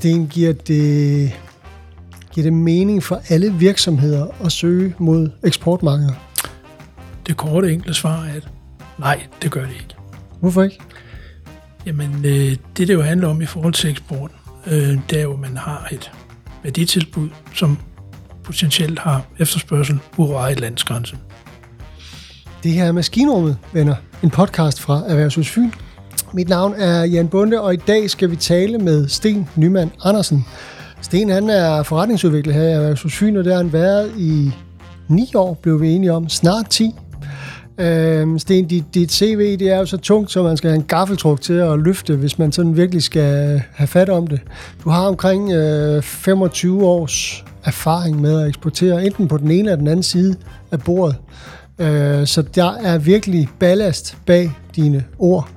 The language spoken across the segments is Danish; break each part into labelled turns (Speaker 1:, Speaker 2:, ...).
Speaker 1: Sten, giver det, giver det mening for alle virksomheder at søge mod eksportmarkeder?
Speaker 2: Det korte enkle svar er, at nej, det gør det ikke.
Speaker 1: Hvorfor ikke?
Speaker 2: Jamen, øh, det det jo handler om i forhold til eksport, øh, det er jo, at man har et værditilbud, som potentielt har efterspørgsel ud over et lands grænse.
Speaker 1: Det her er Maskinrummet, venner. En podcast fra Erhvervshus Fyn. Mit navn er Jan Bunde, og i dag skal vi tale med Sten Nyman Andersen. Sten han er forretningsudvikler her i Erhvervshus Fyn, og det har han været i ni år, blev vi enige om. Snart 10. Øhm, Sten, dit, dit CV det er jo så tungt, så man skal have en gaffeltruk til at løfte, hvis man sådan virkelig skal have fat om det. Du har omkring øh, 25 års erfaring med at eksportere, enten på den ene eller den anden side af bordet. Øh, så der er virkelig ballast bag dine ord.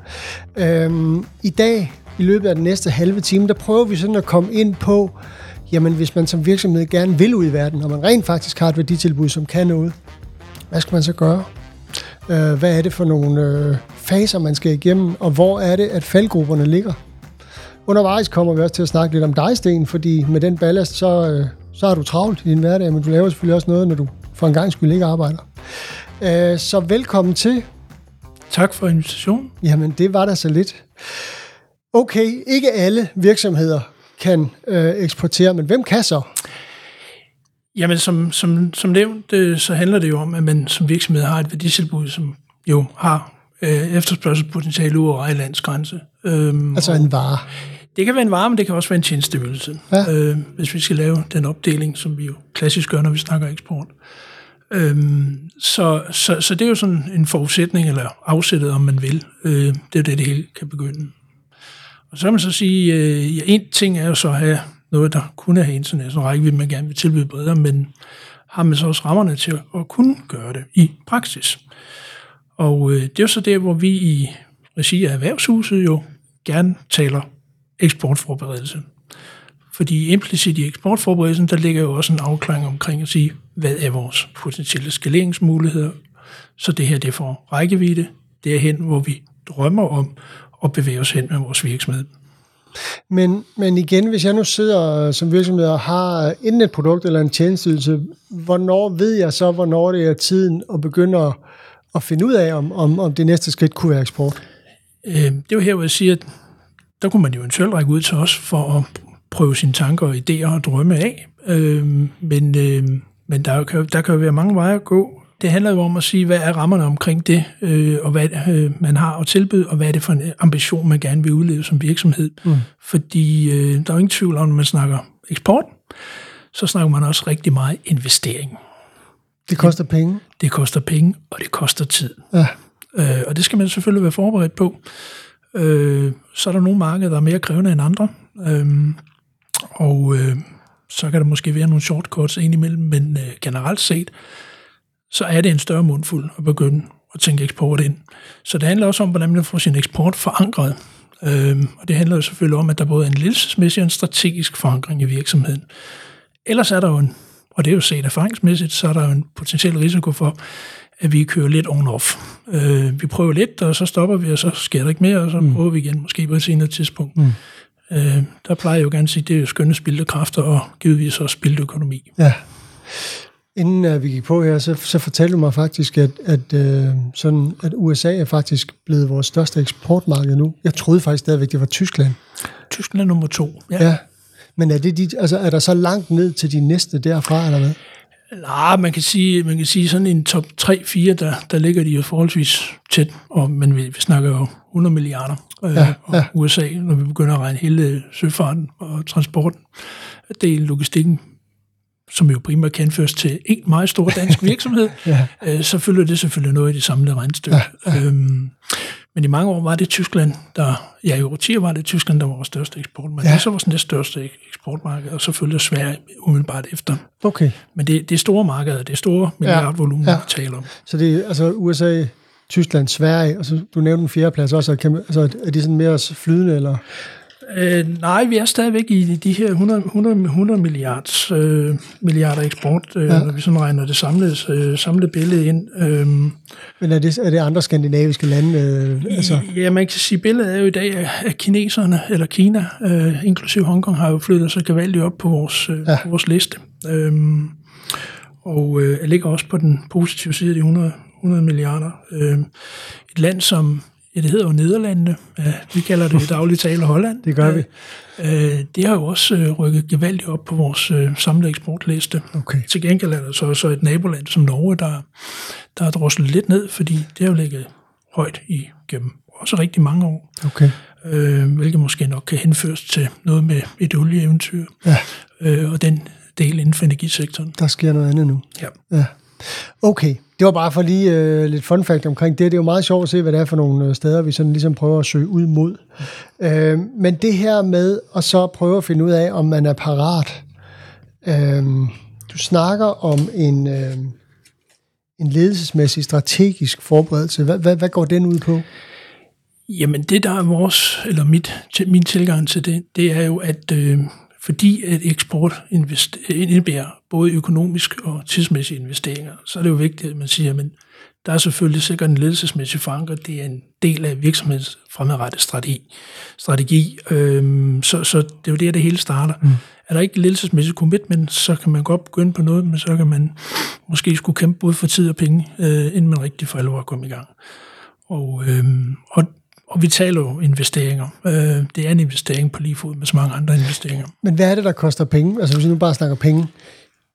Speaker 1: Øhm, I dag, i løbet af den næste halve time, der prøver vi sådan at komme ind på, jamen hvis man som virksomhed gerne vil ud i verden, og man rent faktisk har et værditilbud, som kan noget, hvad skal man så gøre? Øh, hvad er det for nogle øh, faser, man skal igennem, og hvor er det, at faldgrupperne ligger? Undervejs kommer vi også til at snakke lidt om dig, Sten, fordi med den ballast, så, øh, så har du travlt i din hverdag, men du laver selvfølgelig også noget, når du for en gang skyld ikke arbejder. Øh, så velkommen til.
Speaker 2: Tak for invitationen.
Speaker 1: Jamen, det var der så lidt. Okay, ikke alle virksomheder kan øh, eksportere, men hvem kan så?
Speaker 2: Jamen, som, som, som nævnt, øh, så handler det jo om, at man som virksomhed har et værditilbud, som jo har øh, efterspørgselspotentiale ud over landsgrænse.
Speaker 1: Øhm, altså en vare?
Speaker 2: Det kan være en vare, men det kan også være en tjenesteydelse, ja. øh, hvis vi skal lave den opdeling, som vi jo klassisk gør, når vi snakker eksport. Øhm, så, så, så det er jo sådan en forudsætning, eller afsættet, om man vil. Øh, det er jo det, det hele kan begynde. Og så kan man så sige, øh, ja, en ting er jo så at have noget, der kunne have international rækkevidde, man gerne vil tilbyde bredere, men har man så også rammerne til at kunne gøre det i praksis. Og øh, det er jo så der, hvor vi i regi af erhvervshuset jo gerne taler eksportforberedelse. Fordi implicit i eksportforberedelsen, der ligger jo også en afklaring omkring at sige, hvad er vores potentielle skaleringsmuligheder, så det her det får rækkevidde, det er hen, hvor vi drømmer om at bevæge os hen med vores virksomhed.
Speaker 1: Men, men igen, hvis jeg nu sidder som virksomhed og har enten et produkt eller en tjenestydelse, hvornår ved jeg så, hvornår det er tiden at begynde at, at finde ud af, om, om, om det næste skridt kunne være eksport?
Speaker 2: Øh, det er jo her, hvor jeg siger, at der kunne man jo eventuelt række ud til os for at prøve sine tanker og idéer og drømme af. Øh, men øh, men der, kan, der kan jo være mange veje at gå. Det handler jo om at sige, hvad er rammerne omkring det, øh, og hvad øh, man har at tilbyde, og hvad er det for en ambition, man gerne vil udleve som virksomhed. Mm. Fordi øh, der er jo ingen tvivl om, når man snakker eksport, så snakker man også rigtig meget investering.
Speaker 1: Det koster penge?
Speaker 2: Det, det koster penge, og det koster tid. Ja. Øh, og det skal man selvfølgelig være forberedt på. Øh, så er der nogle markeder, der er mere krævende end andre. Øh, og øh, så kan der måske være nogle shortcuts indimellem, men øh, generelt set, så er det en større mundfuld at begynde at tænke eksport ind. Så det handler også om, hvordan man får sin eksport forankret. Øhm, og det handler jo selvfølgelig om, at der både er en ledelsesmæssig og en strategisk forankring i virksomheden. Ellers er der jo en, og det er jo set erfaringsmæssigt, så er der jo en potentiel risiko for, at vi kører lidt on-off. Øh, vi prøver lidt, og så stopper vi, og så sker der ikke mere, og så mm. prøver vi igen, måske på et senere tidspunkt. Mm. Øh, der plejer jeg jo gerne at sige, at det er jo skønne spildte kræfter, og givetvis også spildt økonomi.
Speaker 1: Ja. Inden uh, vi gik på her, så, så fortalte du mig faktisk, at, at, uh, sådan, at USA er faktisk blevet vores største eksportmarked nu. Jeg troede faktisk stadigvæk, det var Tyskland.
Speaker 2: Tyskland nummer to,
Speaker 1: ja. ja. Men er, det dit, altså, er der så langt ned til de næste derfra, eller hvad?
Speaker 2: Nej, man kan sige, man kan sige sådan en top 3-4, der, der ligger de jo forholdsvis tæt, og, men vi, vi snakker jo 100 milliarder øh, ja, ja. USA, når vi begynder at regne hele søfarten og transporten, del logistikken, som jo primært kan føres til en meget stor dansk virksomhed, ja. øh, så følger det selvfølgelig noget i det samlede regnstykke. Ja, ja. Øhm, men i mange år var det Tyskland, der, ja i årtier var det Tyskland, der var vores største eksportmarked. Ja. Det så var sådan det største eksportmarked, og selvfølgelig Sverige umiddelbart efter.
Speaker 1: Okay.
Speaker 2: Men det, det er store markeder, det er store milliardvolumen, ja. ja. vi taler om.
Speaker 1: Så det er altså USA, Tyskland, Sverige, og så du nævnte en fjerdeplads også, kan, altså, er de sådan mere flydende, eller?
Speaker 2: Øh, nej, vi er stadigvæk i de her 100, 100, 100 milliards, øh, milliarder eksport, øh, ja. når vi sådan regner det samlede, øh, samlede billede ind. Øh,
Speaker 1: Men er det, er det andre skandinaviske lande? Øh,
Speaker 2: altså? Ja, man kan sige, at billedet er jo i dag, at kineserne, eller Kina, øh, inklusive Hongkong, har jo flyttet sig gevaldigt op på vores, øh, ja. på vores liste. Øh, og øh, ligger også på den positive side af de 100, 100 milliarder. Øh, et land, som Ja, det hedder jo Nederlandene. Ja, vi kalder det i daglig tale Holland.
Speaker 1: Det gør vi.
Speaker 2: Øh, det har jo også øh, rykket gevaldigt op på vores øh, samlede eksportliste.
Speaker 1: Okay.
Speaker 2: Til gengæld er der så, så et naboland som Norge, der, der har droslet lidt ned, fordi det har jo ligget højt i gennem også rigtig mange år.
Speaker 1: Okay.
Speaker 2: Øh, hvilket måske nok kan henføres til noget med et olieeventyr.
Speaker 1: Ja.
Speaker 2: Øh, og den del inden for energisektoren.
Speaker 1: Der sker noget andet nu.
Speaker 2: Ja.
Speaker 1: ja. Okay, det var bare for lige øh, lidt fun fact omkring det. Det er jo meget sjovt at se, hvad det er for nogle øh, steder, vi sådan ligesom prøver at søge ud mod. Øh, men det her med at så prøve at finde ud af, om man er parat. Øh, du snakker om en, øh, en ledelsesmæssig strategisk forberedelse. Hvad, hvad, hvad går den ud på?
Speaker 2: Jamen det, der er vores, eller mit, min tilgang til det, det er jo, at øh, fordi at eksport indebærer både økonomisk og tidsmæssige investeringer, så er det jo vigtigt, at man siger, at der er selvfølgelig sikkert en ledelsesmæssig forankret, det er en del af virksomhedens fremadrettet strategi. strategi øhm, så, så det er jo der, det hele starter. Mm. Er der ikke ledelsesmæssig commitment, så kan man godt begynde på noget, men så kan man måske skulle kæmpe både for tid og penge, øh, inden man rigtig for alvor kommer i gang. Og, øhm, og og vi taler jo investeringer. Øh, det er en investering på lige fod med så mange andre investeringer.
Speaker 1: Men hvad er det, der koster penge? Altså hvis vi nu bare snakker penge.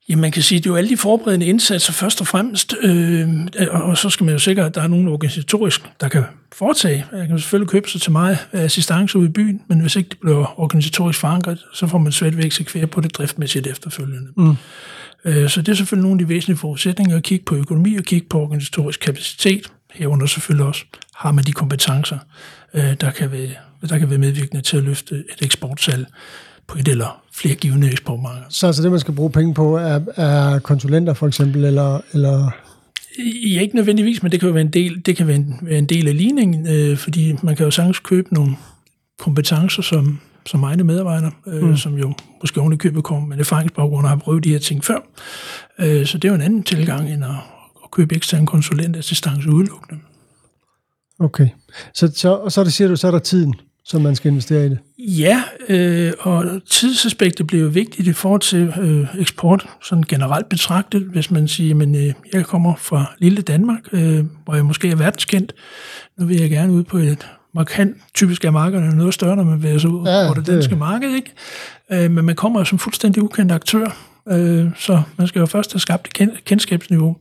Speaker 2: Jamen man kan sige, det er jo alle de forberedende indsatser først og fremmest, øh, og så skal man jo sikre, at der er nogen organisatorisk, der kan foretage. Jeg kan selvfølgelig købe sig til meget assistance ude i byen, men hvis ikke det bliver organisatorisk forankret, så får man svært ved at eksekvere på det driftmæssigt efterfølgende. Mm. Øh, så det er selvfølgelig nogle af de væsentlige forudsætninger at kigge på økonomi og kigge på organisatorisk kapacitet, herunder selvfølgelig også, har man de kompetencer, øh, der, kan være, der kan være medvirkende til at løfte et eksportsalg på et eller flere givende eksportmarkeder.
Speaker 1: Så altså det, man skal bruge penge på, er, er konsulenter for eksempel, eller, eller
Speaker 2: Ja, ikke nødvendigvis, men det kan jo være en del, det kan være en, være en del af ligningen, øh, fordi man kan jo sagtens købe nogle kompetencer, som, som egne medarbejdere, øh, mm. som jo måske oven i købet kommer med erfaringsbaggrund og har prøvet de her ting før. Øh, så det er jo en anden tilgang, end at, at købe ekstern konsulentassistance udelukkende.
Speaker 1: Okay. Så, så, og så, det, siger du, så er der tiden, som man skal investere i det?
Speaker 2: Ja, øh, og tidsaspektet bliver jo vigtigt i forhold til øh, eksport, sådan generelt betragtet. Hvis man siger, men øh, jeg kommer fra lille Danmark, øh, hvor jeg måske er verdenskendt, nu vil jeg gerne ud på et markant, typisk er markederne noget større, når man vil sig ud ja, på det danske det. marked, ikke? Øh, men man kommer som fuldstændig ukendt aktør, øh, så man skal jo først have skabt et kendskabsniveau.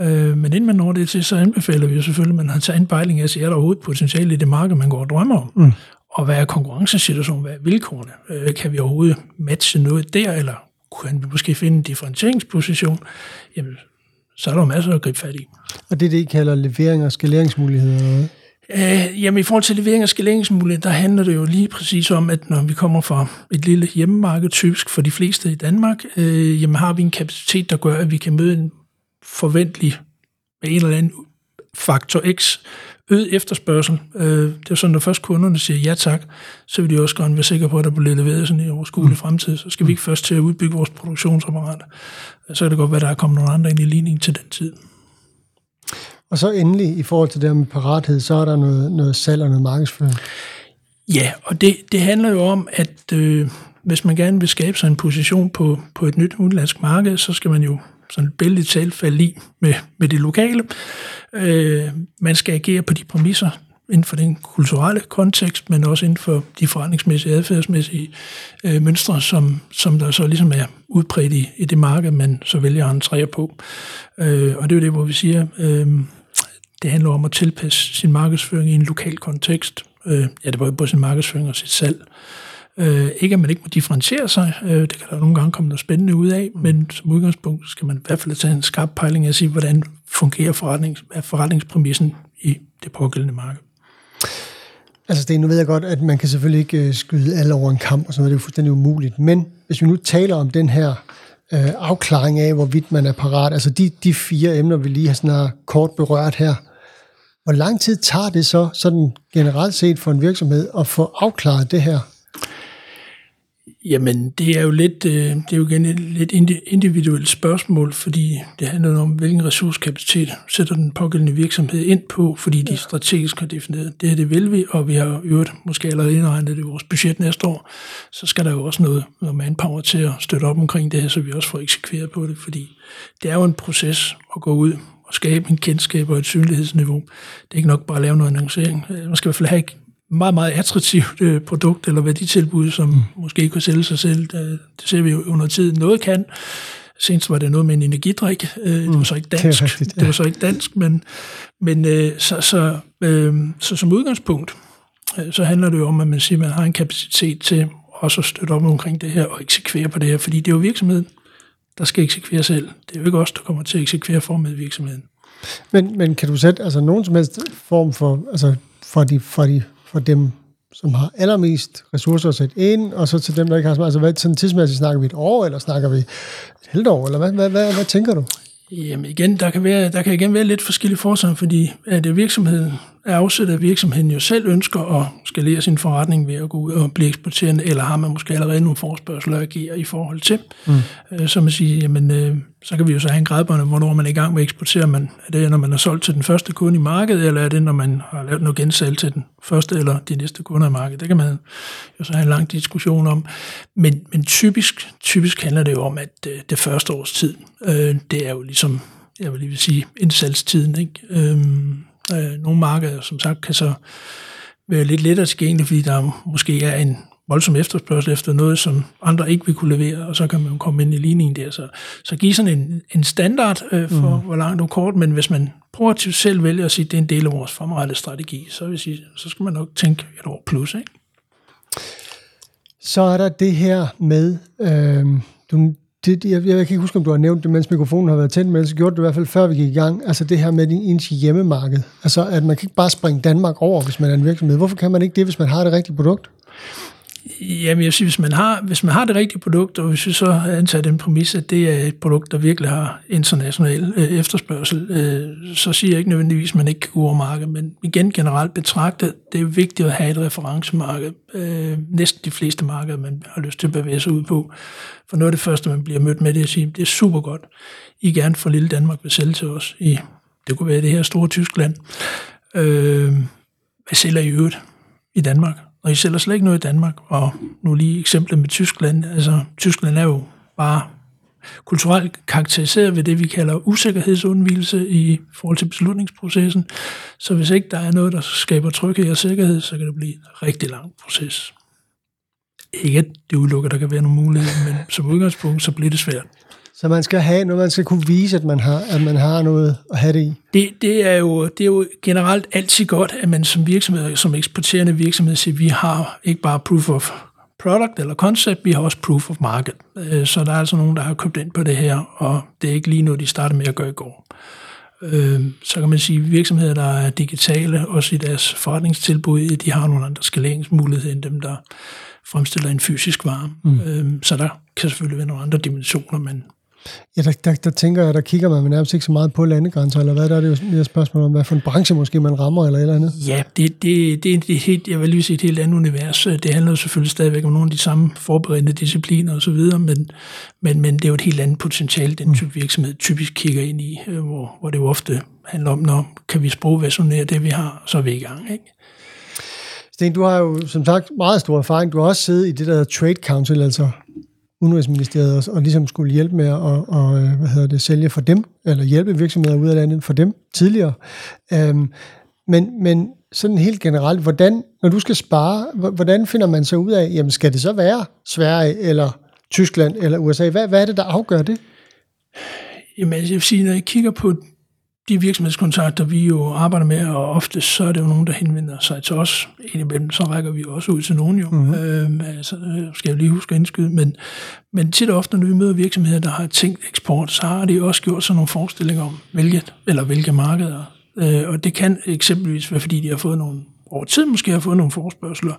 Speaker 2: Øh, men inden man når det til, så anbefaler vi jo selvfølgelig, at man har taget en bejling af, er der overhovedet potentiale i det marked, man går og drømmer om. Mm. Og hvad er konkurrencesituationen, hvad er vilkårene? Øh, kan vi overhovedet matche noget der, eller kan vi måske finde en differentieringsposition? Jamen, så er der jo masser at gribe fat i.
Speaker 1: Og det er det, I kalder levering og skaleringsmuligheder?
Speaker 2: Øh, jamen i forhold til levering og skaleringsmuligheder, der handler det jo lige præcis om, at når vi kommer fra et lille hjemmemarked, typisk for de fleste i Danmark, øh, jamen har vi en kapacitet, der gør, at vi kan møde en forventelig med en eller anden faktor X øget efterspørgsel. Øh, det er sådan, når først kunderne siger ja tak, så vil de også gerne være sikre på, at der bliver leveret sådan i overskuelig mm. fremtid. Så skal vi ikke først til at udbygge vores produktionsapparat. Så kan det godt være, at der er kommet nogle andre ind i ligningen til den tid.
Speaker 1: Og så endelig, i forhold til det med parathed, så er der noget, noget salg og noget markedsføring.
Speaker 2: Ja, og det, det handler jo om, at øh, hvis man gerne vil skabe sig en position på, på et nyt udenlandsk marked, så skal man jo sådan et billedigt i med, med det lokale. Øh, man skal agere på de præmisser inden for den kulturelle kontekst, men også inden for de forretningsmæssige, adfærdsmæssige øh, mønstre, som, som der så ligesom er udbredt i, i det marked, man så vælger at entrere på. Øh, og det er jo det, hvor vi siger, øh, det handler om at tilpasse sin markedsføring i en lokal kontekst. Øh, ja, det var jo både sin markedsføring og sit salg. Øh, ikke at man ikke må differentiere sig, øh, det kan der nogle gange komme noget spændende ud af, men som udgangspunkt skal man i hvert fald tage en skarp pejling af at sige, hvordan fungerer forretnings, forretningspræmissen i det pågældende marked.
Speaker 1: Altså det, nu ved jeg godt, at man kan selvfølgelig ikke øh, skyde alle over en kamp, og sådan noget, det er jo fuldstændig umuligt. Men hvis vi nu taler om den her øh, afklaring af, hvorvidt man er parat, altså de, de fire emner, vi lige har sådan kort berørt her, hvor lang tid tager det så sådan generelt set for en virksomhed at få afklaret det her?
Speaker 2: Jamen, det er jo lidt, øh, det er jo igen et lidt individuelt spørgsmål, fordi det handler om, hvilken ressourcekapacitet sætter den pågældende virksomhed ind på, fordi de strategisk har defineret, det her det vil vi, og vi har øvrigt måske allerede indregnet det i vores budget næste år, så skal der jo også noget, noget manpower til at støtte op omkring det her, så vi også får eksekveret på det, fordi det er jo en proces at gå ud og skabe en kendskab og et synlighedsniveau. Det er ikke nok bare at lave noget annoncering. Man skal i hvert fald have meget, meget attraktivt øh, produkt eller værditilbud, som mm. måske ikke kan sælge sig selv. Det, det ser vi jo under tiden. Noget kan. Senest var det noget med en energidrik. Øh, mm. Det var så ikke dansk. Det, rigtigt, ja. det var så ikke dansk, men, men øh, så, så, øh, så som udgangspunkt, øh, så handler det jo om, at man siger, at man har en kapacitet til også at støtte op omkring det her og eksekvere på det her, fordi det er jo virksomheden, der skal eksekvere selv. Det er jo ikke os, der kommer til at eksekvere for med virksomheden.
Speaker 1: Men, men kan du sætte altså, nogen som helst form for, altså, for, de, for de for dem, som har allermest ressourcer at sætte ind, og så til dem, der ikke har så meget. Altså, hvad, sådan tidsmæssigt snakker vi et år, eller snakker vi et halvt år, eller hvad, hvad, hvad, hvad tænker du?
Speaker 2: Jamen igen, der kan, være, der kan igen være lidt forskellige forslag, fordi at det virksomheden er afsat, at virksomheden jo selv ønsker at skalere sin forretning ved at gå ud og blive eksporterende, eller har man måske allerede nogle forspørgseler at agere i forhold til. Mm. Øh, så man siger, jamen, øh, så kan vi jo så have en gradbånd, hvornår man er i gang med at eksportere. Man, er det, når man har solgt til den første kunde i markedet, eller er det, når man har lavet noget gensalg til den første eller de næste kunder i markedet? Det kan man jo så have en lang diskussion om. Men, men typisk, typisk handler det jo om, at øh, det første års tid, det er jo ligesom, jeg vil lige vil sige, indsalgstiden. Ikke? Øh, Øh, nogle markeder, som sagt, kan så være lidt lettere tilgængelige, fordi der måske er en voldsom efterspørgsel efter noget, som andre ikke vil kunne levere, og så kan man komme ind i ligningen der. Så, så give sådan en, en standard øh, for, mm. hvor langt og kort, men hvis man proaktivt selv vælger at sige, at det er en del af vores fremadrettede strategi, så, vil sige, så skal man nok tænke et år plus. Ikke?
Speaker 1: Så er der det her med, øh, du, det, jeg, jeg kan ikke huske, om du har nævnt det, mens mikrofonen har været tændt, men så gjorde det i hvert fald, før vi gik i gang. Altså det her med din ens hjemmemarked. Altså at man kan ikke bare springe Danmark over, hvis man er en virksomhed. Hvorfor kan man ikke det, hvis man har det rigtige produkt?
Speaker 2: Jamen, jeg synes, hvis man har, hvis man har det rigtige produkt, og hvis vi så antager den præmis, at det er et produkt, der virkelig har international øh, efterspørgsel, øh, så siger jeg ikke nødvendigvis, at man ikke kan gå over markedet, men igen generelt betragtet, det er vigtigt at have et referencemarked. Øh, næsten de fleste markeder, man har lyst til at bevæge sig ud på. For noget af det første, man bliver mødt med, det er at sige, det er super godt. I gerne for lille Danmark vil sælge til os i, det kunne være det her store Tyskland. Øh, hvad sælger I øvrigt i Danmark? Og I sælger slet ikke noget i Danmark. Og nu lige eksemplet med Tyskland. Altså, Tyskland er jo bare kulturelt karakteriseret ved det, vi kalder usikkerhedsundvielse i forhold til beslutningsprocessen. Så hvis ikke der er noget, der skaber tryghed og sikkerhed, så kan det blive en rigtig lang proces. Ikke at det udelukker, der kan være nogle muligheder, men som udgangspunkt, så bliver det svært.
Speaker 1: Så man skal have noget, man skal kunne vise, at man har, at man har noget at have det i.
Speaker 2: Det, det, er jo, det er jo generelt altid godt, at man som virksomhed, som eksporterende virksomhed, siger, at vi har ikke bare proof of product eller concept, vi har også proof of market. Øh, så der er altså nogen, der har købt ind på det her, og det er ikke lige noget, de startede med at gøre i går. Øh, så kan man sige, at virksomheder, der er digitale, også i deres forretningstilbud, de har nogle andre skaleringsmuligheder end dem, der fremstiller en fysisk vare. Mm. Øh, så der kan selvfølgelig være nogle andre dimensioner, men
Speaker 1: Ja, der, der, der tænker jeg, der kigger man nærmest ikke så meget på landegrænser, eller hvad der er det jo mere spørgsmål om, hvad for en branche måske man rammer, eller eller andet?
Speaker 2: Ja, det, det, det, det er helt, jeg vil lige sige et helt andet univers. Det handler jo selvfølgelig stadigvæk om nogle af de samme forberedende discipliner osv., men, men, men det er jo et helt andet potentiale, den mm. type virksomhed typisk kigger ind i, øh, hvor, hvor det jo ofte handler om, når kan vi sprogversonere det, vi har, så er vi i gang. Ikke?
Speaker 1: Sten, du har jo som sagt meget stor erfaring. Du har også siddet i det, der hedder Trade Council, altså Udenrigsministeriet og, og ligesom skulle hjælpe med at og, og, hvad hedder det, sælge for dem, eller hjælpe virksomheder ud af landet for dem tidligere. Øhm, men, men sådan helt generelt, hvordan, når du skal spare, hvordan finder man så ud af, jamen skal det så være Sverige, eller Tyskland, eller USA? Hvad, hvad er det, der afgør det?
Speaker 2: Jamen, altså, jeg vil sige, når jeg kigger på de virksomhedskontakter, vi jo arbejder med, og ofte så er det jo nogen, der henvender sig til os. Indimellem så rækker vi også ud til nogen jo. Mm-hmm. Øh, altså, skal jeg lige huske at indskyde. Men, men tit og ofte, når vi møder virksomheder, der har tænkt eksport, så har de også gjort sig nogle forestillinger om, hvilket eller hvilke markeder. Øh, og det kan eksempelvis være, fordi de har fået nogle over tid måske har fået nogle forspørgseler,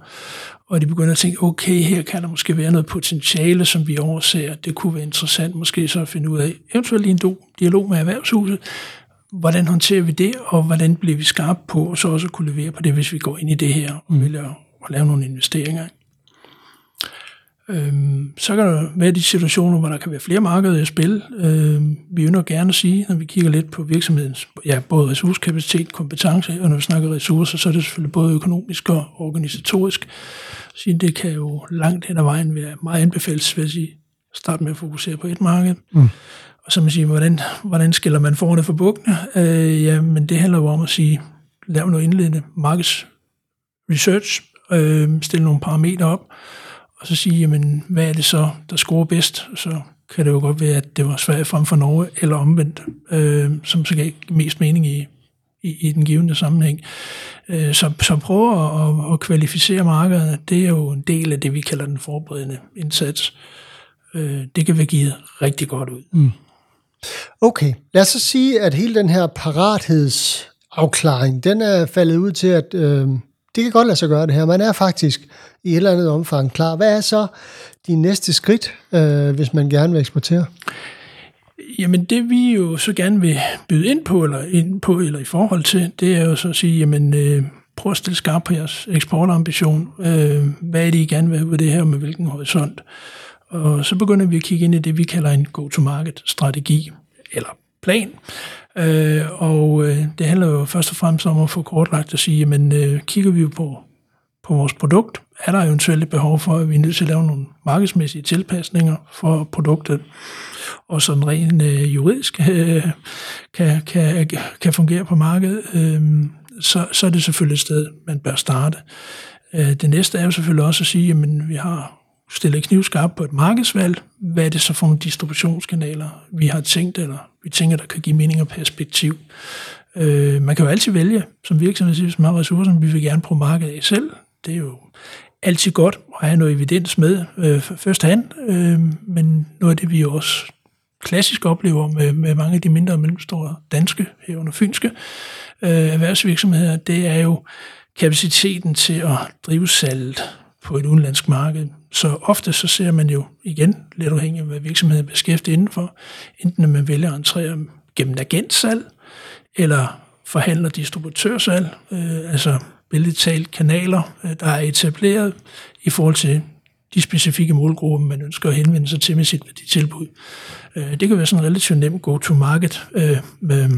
Speaker 2: og de begynder at tænke, okay, her kan der måske være noget potentiale, som vi overser. Det kunne være interessant måske så at finde ud af, eventuelt i en dialog med erhvervshuset, hvordan håndterer vi det, og hvordan bliver vi skarpe på, og så også kunne levere på det, hvis vi går ind i det her og vælger at lave nogle investeringer. Øhm, så kan der være de situationer, hvor der kan være flere markeder i spil. Øhm, vi ønsker gerne at sige, når vi kigger lidt på virksomhedens ja, både ressourcekapacitet, kompetence, og når vi snakker ressourcer, så er det selvfølgelig både økonomisk og organisatorisk. Så det kan jo langt hen ad vejen være meget anbefalesværdigt at starte med at fokusere på et marked. Mm. Så man sige, hvordan, hvordan skiller man forne for bukkene? Øh, ja, men det handler jo om at sige, lav noget indledende markeds research, øh, stille nogle parametre op, og så sige, jamen, hvad er det så, der scorer bedst? Så kan det jo godt være, at det var Sverige frem for Norge, eller omvendt, øh, som så gav mest mening i, i, i den givende sammenhæng. Øh, så, så prøve at, at kvalificere markederne, det er jo en del af det, vi kalder den forberedende indsats. Øh, det kan vi give rigtig godt ud. Mm.
Speaker 1: Okay, lad os så sige, at hele den her parathedsafklaring, den er faldet ud til, at øh, det kan godt lade sig gøre det her. Man er faktisk i et eller andet omfang klar. Hvad er så de næste skridt, øh, hvis man gerne vil eksportere?
Speaker 2: Jamen det vi jo så gerne vil byde ind på, eller, ind på, eller i forhold til, det er jo så at sige, jamen øh, prøv at stille skarp på jeres eksportambition. Øh, hvad er det, I gerne vil have det her, med hvilken horisont? Og så begynder vi at kigge ind i det, vi kalder en go-to-market-strategi, eller plan. Øh, og øh, det handler jo først og fremmest om at få kortlagt at sige, men øh, kigger vi på, på vores produkt, er der eventuelt et behov for, at vi er nødt til at lave nogle markedsmæssige tilpasninger for produktet, og sådan rent øh, juridisk øh, kan, kan, kan fungere på markedet, øh, så, så er det selvfølgelig et sted, man bør starte. Øh, det næste er jo selvfølgelig også at sige, at vi har stillet knivskarpt på et markedsvalg. Hvad er det så for nogle distributionskanaler, vi har tænkt, eller vi tænker, der kan give mening og perspektiv. Øh, man kan jo altid vælge som virksomhed, hvis man har ressourcer, vi vil gerne bruge markedet af selv. Det er jo altid godt at have noget evidens med øh, først hand, øh, men noget af det, vi også klassisk oplever med, med mange af de mindre og mellemstore danske, herunder fynske øh, erhvervsvirksomheder, det er jo kapaciteten til at drive salget på et udenlandsk marked. Så ofte så ser man jo igen, lidt afhængig af hvad virksomheden er beskæftiget indenfor, enten at man vælger at entrere gennem agentsalg, eller forhandler distributørsalg, øh, altså billigt talt kanaler, øh, der er etableret i forhold til de specifikke målgrupper, man ønsker at henvende sig til med sit værditilbud. Øh, det kan være sådan en relativt nem go-to-market øh, med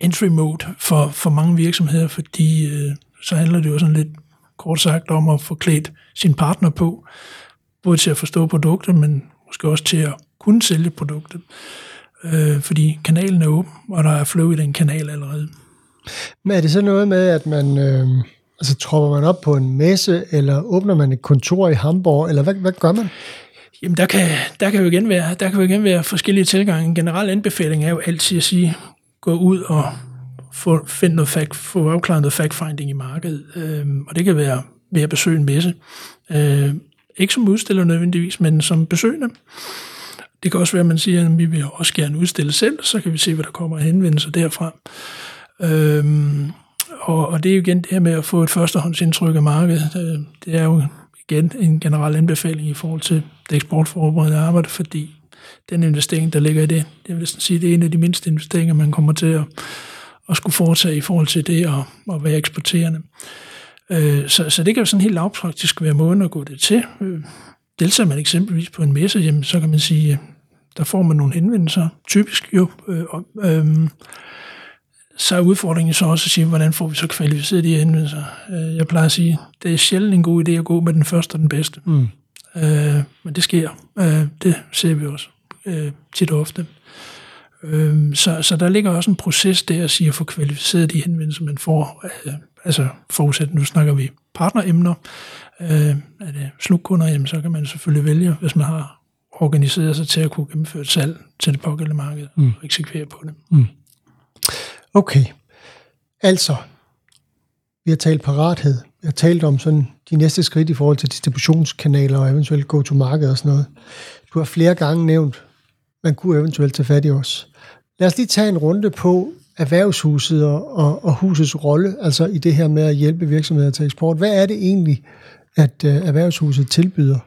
Speaker 2: entry mode for, for mange virksomheder, fordi øh, så handler det jo sådan lidt kort sagt om at få klædt sin partner på, både til at forstå produktet, men måske også til at kunne sælge produktet. Øh, fordi kanalen er åben, og der er flow i den kanal allerede.
Speaker 1: Men er det så noget med, at man, øh, altså tropper man op på en messe, eller åbner man et kontor i Hamburg, eller hvad, hvad gør man?
Speaker 2: Jamen, der kan, der kan jo igen være, der kan jo igen være forskellige tilgange. En generel anbefaling er jo altid at sige, gå ud og få, finde noget fact, få afklaret noget fact-finding i markedet. Øh, og det kan være ved at besøge en messe. Øh, ikke som udstiller nødvendigvis, men som besøgende. Det kan også være, at man siger, at vi vil også gerne udstille selv, så kan vi se, hvad der kommer af henvendelser derfra. Øhm, og, og det er jo igen det her med at få et førstehåndsindtryk af markedet. Øh, det er jo igen en generel anbefaling i forhold til det eksportforberedende arbejde, fordi den investering, der ligger i det, det vil sige, det er en af de mindste investeringer, man kommer til at, at skulle foretage i forhold til det at, at være eksporterende. Øh, så, så det kan jo sådan helt lavpraktisk være måden at gå det til. Øh, deltager man eksempelvis på en messe, jamen, så kan man sige, der får man nogle henvendelser, typisk jo, øh, øh, så er udfordringen så også at sige, hvordan får vi så kvalificeret de henvendelser. Øh, jeg plejer at sige, det er sjældent en god idé at gå med den første og den bedste. Mm. Øh, men det sker. Øh, det ser vi også øh, tit og ofte. Øh, så, så der ligger også en proces der at sige at få kvalificeret de henvendelser, man får. Øh, altså forudsat, nu snakker vi partneremner. Øh, er det slutkunder, jamen, så kan man selvfølgelig vælge, hvis man har organiseret sig til at kunne gennemføre et salg til det pågældende marked mm. og eksekvere på det. Mm.
Speaker 1: Okay, altså, vi har talt parathed. Vi har talt om sådan de næste skridt i forhold til distributionskanaler og eventuelt go-to-market og sådan noget. Du har flere gange nævnt, man kunne eventuelt tage fat i os. Lad os lige tage en runde på erhvervshuset og, og, og husets rolle, altså i det her med at hjælpe virksomheder til eksport. Hvad er det egentlig, at øh, erhvervshuset tilbyder?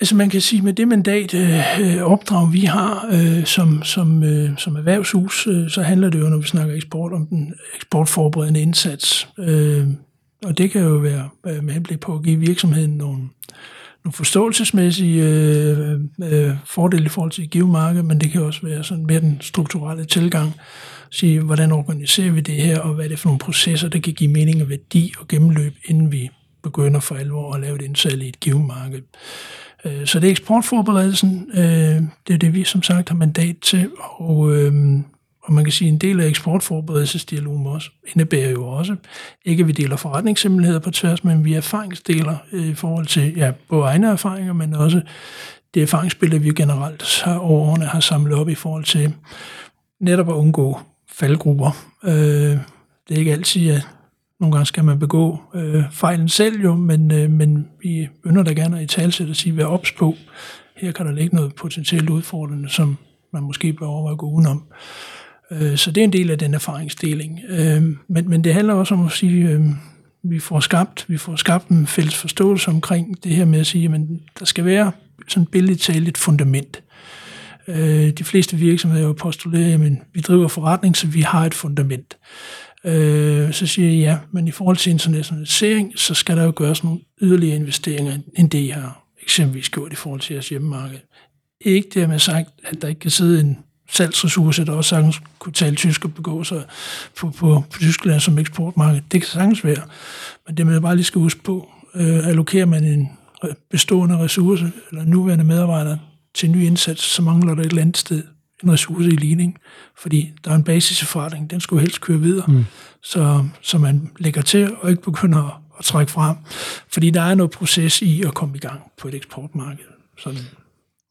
Speaker 2: Altså man kan sige, med det mandat, øh, øh opdrag vi har øh, som, som, øh, som erhvervshus, øh, så handler det jo, når vi snakker eksport, om den eksportforberedende indsats. Øh, og det kan jo være med henblik på at give virksomheden nogle, nogle forståelsesmæssige øh, øh, fordele i forhold til et givet marked, men det kan også være sådan mere den strukturelle tilgang. Sige, hvordan organiserer vi det her, og hvad er det for nogle processer, der kan give mening og værdi og gennemløb, inden vi begynder for alvor at lave et indsalg i et givet marked. Øh, så det er eksportforberedelsen, øh, det er det, vi som sagt har mandat til, og, øh, og man kan sige, at en del af eksportforberedelsesdialogen også indebærer jo også, ikke at vi deler forretningshemmeligheder på tværs, men vi erfaringsdeler øh, i forhold til ja, både egne erfaringer, men også det erfaringsbillede, vi generelt har, over årene har samlet op i forhold til netop at undgå faldgrupper. Øh, det er ikke altid, at nogle gange skal man begå øh, fejlen selv jo, men, øh, men vi ønsker da gerne at i talsæt at sige, hvad ops på. Her kan der ligge noget potentielt udfordrende, som man måske bør overveje at gå udenom. Øh, så det er en del af den erfaringsdeling. Øh, men, men det handler også om at sige, at vi får skabt, vi får skabt en fælles forståelse omkring det her med at sige, at der skal være sådan billigt talt et fundament. Øh, de fleste virksomheder jo postulerer, at vi driver forretning, så vi har et fundament. Så siger jeg ja, men i forhold til internationalisering, så skal der jo gøres nogle yderligere investeringer, end det, jeg har eksempelvis gjort i forhold til jeres hjemmemarked. Ikke det med sagt, at der ikke kan sidde en salgsressource, der også sagtens kunne tale tysk og begå sig på, på, på Tyskland som eksportmarked. Det kan sagtens være. Men det man bare lige skal huske på, øh, allokerer man en bestående ressource, eller nuværende medarbejder til en ny indsats, så mangler der et eller andet sted en ressource i ligning, fordi der er en basis i forretning, den skulle helst køre videre, mm. så, så man lægger til og ikke begynder at, at trække frem, fordi der er noget proces i at komme i gang på et eksportmarked. Sådan.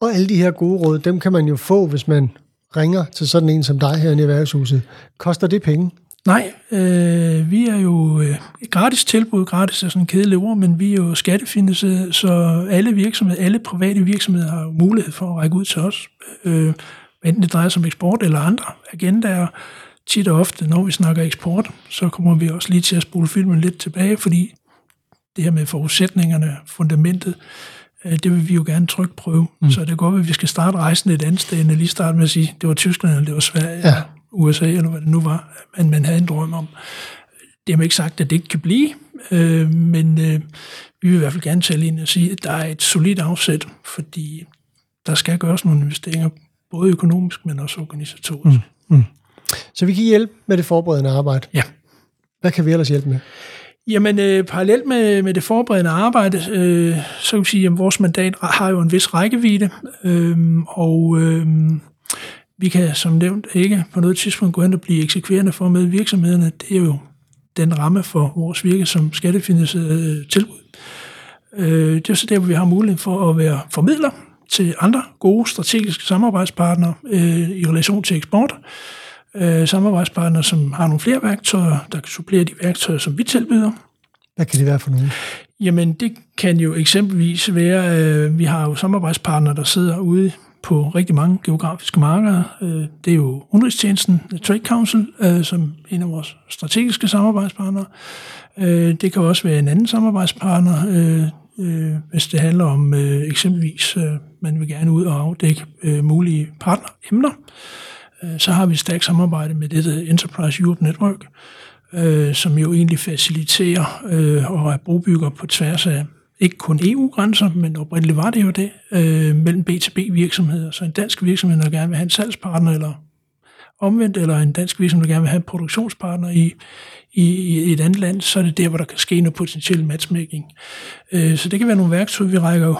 Speaker 1: Og alle de her gode råd, dem kan man jo få, hvis man ringer til sådan en som dig her i erhvervshuset, Koster det penge?
Speaker 2: Nej, øh, vi er jo øh, gratis tilbud, gratis er sådan en kedelig ord, men vi er jo skattefinansieret, så alle virksomheder, alle private virksomheder har mulighed for at række ud til os. Øh, enten det drejer sig om eksport eller andre agendaer. Tit og ofte, når vi snakker eksport, så kommer vi også lige til at spole filmen lidt tilbage, fordi det her med forudsætningerne, fundamentet, øh, det vil vi jo gerne trygt prøve. Mm. Så det godt, at vi skal starte rejsen et andet sted, end at lige starte med at sige, det var Tyskland, eller det var Sverige, ja. USA, eller hvad det nu var, men man havde en drøm om. Det har ikke sagt, at det ikke kan blive, øh, men øh, vi vil i hvert fald gerne tale ind og sige, at der er et solidt afsæt, fordi der skal gøres nogle investeringer både økonomisk, men også organisatorisk. Mm. Mm.
Speaker 1: Så vi kan hjælpe med det forberedende arbejde?
Speaker 2: Ja.
Speaker 1: Hvad kan vi ellers hjælpe med?
Speaker 2: Jamen, øh, parallelt med, med det forberedende arbejde, øh, så kan vi sige, at vores mandat har jo en vis rækkevidde, øh, og øh, vi kan som nævnt ikke på noget tidspunkt gå hen og blive eksekverende for med virksomhederne. Det er jo den ramme for vores virke som skattefinansieret øh, tilbud. Øh, det er så der, hvor vi har mulighed for at være formidler til andre gode strategiske samarbejdspartnere øh, i relation til eksport. Øh, samarbejdspartnere, som har nogle flere værktøjer, der kan supplere de værktøjer, som vi tilbyder.
Speaker 1: Hvad kan det være for nogle?
Speaker 2: Jamen, det kan jo eksempelvis være, øh, vi har jo samarbejdspartnere, der sidder ude på rigtig mange geografiske markeder. Øh, det er jo Udenrigstjenesten, Trade Council, øh, som en af vores strategiske samarbejdspartnere. Øh, det kan også være en anden samarbejdspartner, øh, øh, hvis det handler om øh, eksempelvis, øh, man vil gerne ud og afdække øh, mulige partneremner. Øh, så har vi et stærkt samarbejde med dette Enterprise Europe Network, øh, som jo egentlig faciliterer øh, og er brobygger på tværs af ikke kun EU-grænser, men oprindeligt var det jo det, øh, mellem B2B-virksomheder. Så en dansk virksomhed, der gerne vil have en salgspartner, eller omvendt, eller en dansk virksomhed, der gerne vil have en produktionspartner i, i, i et andet land, så er det der, hvor der kan ske noget potentiel matchmaking. Øh, så det kan være nogle værktøjer, vi rækker